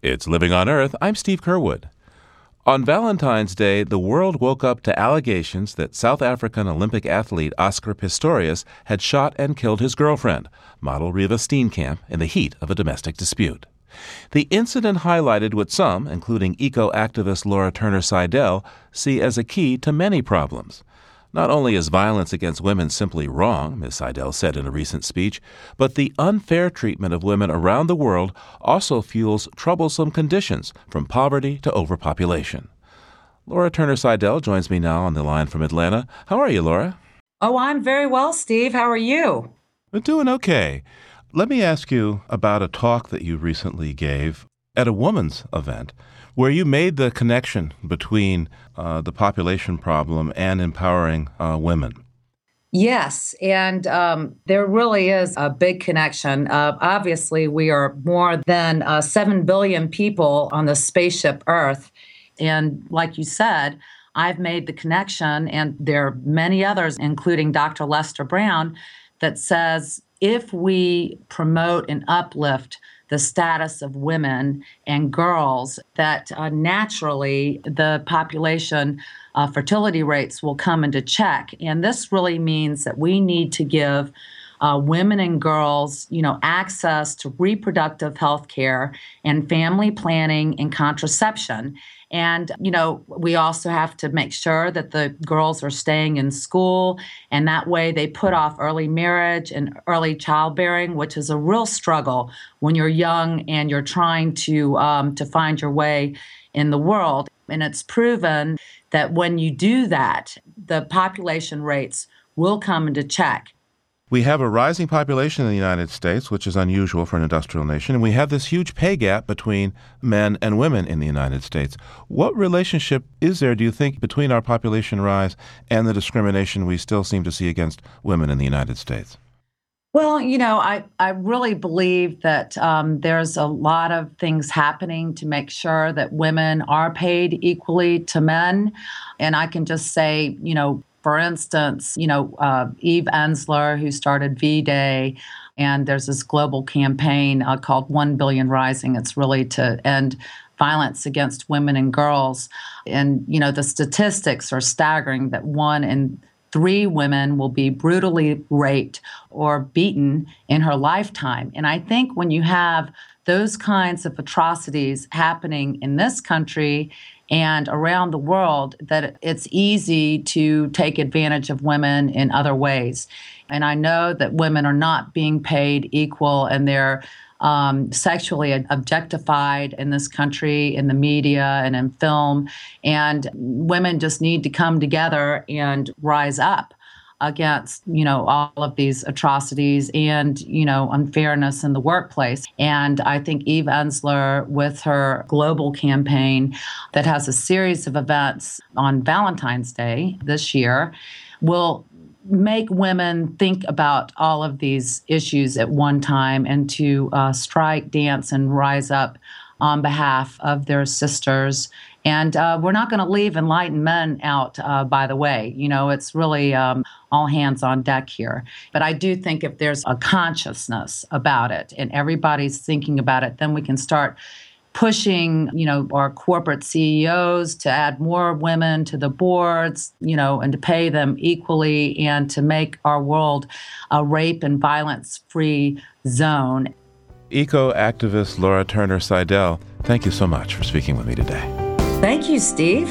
It's Living on Earth. I'm Steve Curwood. On Valentine's Day, the world woke up to allegations that South African Olympic athlete Oscar Pistorius had shot and killed his girlfriend, model Reeva Steenkamp, in the heat of a domestic dispute. The incident highlighted what some, including eco activist Laura Turner Seydel, see as a key to many problems. Not only is violence against women simply wrong, Ms. Seydel said in a recent speech, but the unfair treatment of women around the world also fuels troublesome conditions from poverty to overpopulation. Laura Turner Seydel joins me now on the line from Atlanta. How are you, Laura? Oh, I'm very well, Steve. How are you? I'm doing okay. Let me ask you about a talk that you recently gave at a women's event where you made the connection between uh, the population problem and empowering uh, women. Yes, and um, there really is a big connection. Uh, obviously, we are more than uh, 7 billion people on the spaceship Earth. And like you said, I've made the connection, and there are many others, including Dr. Lester Brown, that says if we promote and uplift the status of women and girls, that uh, naturally the population uh, fertility rates will come into check. And this really means that we need to give uh, women and girls, you know, access to reproductive health care and family planning and contraception. And, you know, we also have to make sure that the girls are staying in school. And that way they put off early marriage and early childbearing, which is a real struggle when you're young and you're trying to, um, to find your way in the world. And it's proven that when you do that, the population rates will come into check. We have a rising population in the United States, which is unusual for an industrial nation, and we have this huge pay gap between men and women in the United States. What relationship is there, do you think, between our population rise and the discrimination we still seem to see against women in the United States? Well, you know, I, I really believe that um, there's a lot of things happening to make sure that women are paid equally to men. And I can just say, you know, for instance, you know, uh, Eve Ensler, who started V Day, and there's this global campaign uh, called One Billion Rising. It's really to end violence against women and girls. And, you know, the statistics are staggering that one in three women will be brutally raped or beaten in her lifetime. And I think when you have those kinds of atrocities happening in this country and around the world that it's easy to take advantage of women in other ways. And I know that women are not being paid equal and they're um, sexually objectified in this country, in the media and in film. And women just need to come together and rise up against you know all of these atrocities and you know unfairness in the workplace. And i think eve ensler with her global campaign that has a series of events on valentine's day this year will make women think about all of these issues at one time and to uh, strike dance and rise up on behalf of their sisters and uh, we're not going to leave enlightened men out, uh, by the way. You know, it's really um, all hands on deck here. But I do think if there's a consciousness about it and everybody's thinking about it, then we can start pushing, you know, our corporate CEOs to add more women to the boards, you know, and to pay them equally and to make our world a rape and violence free zone eco activist Laura Turner Seydel, thank you so much for speaking with me today. Thank you, Steve.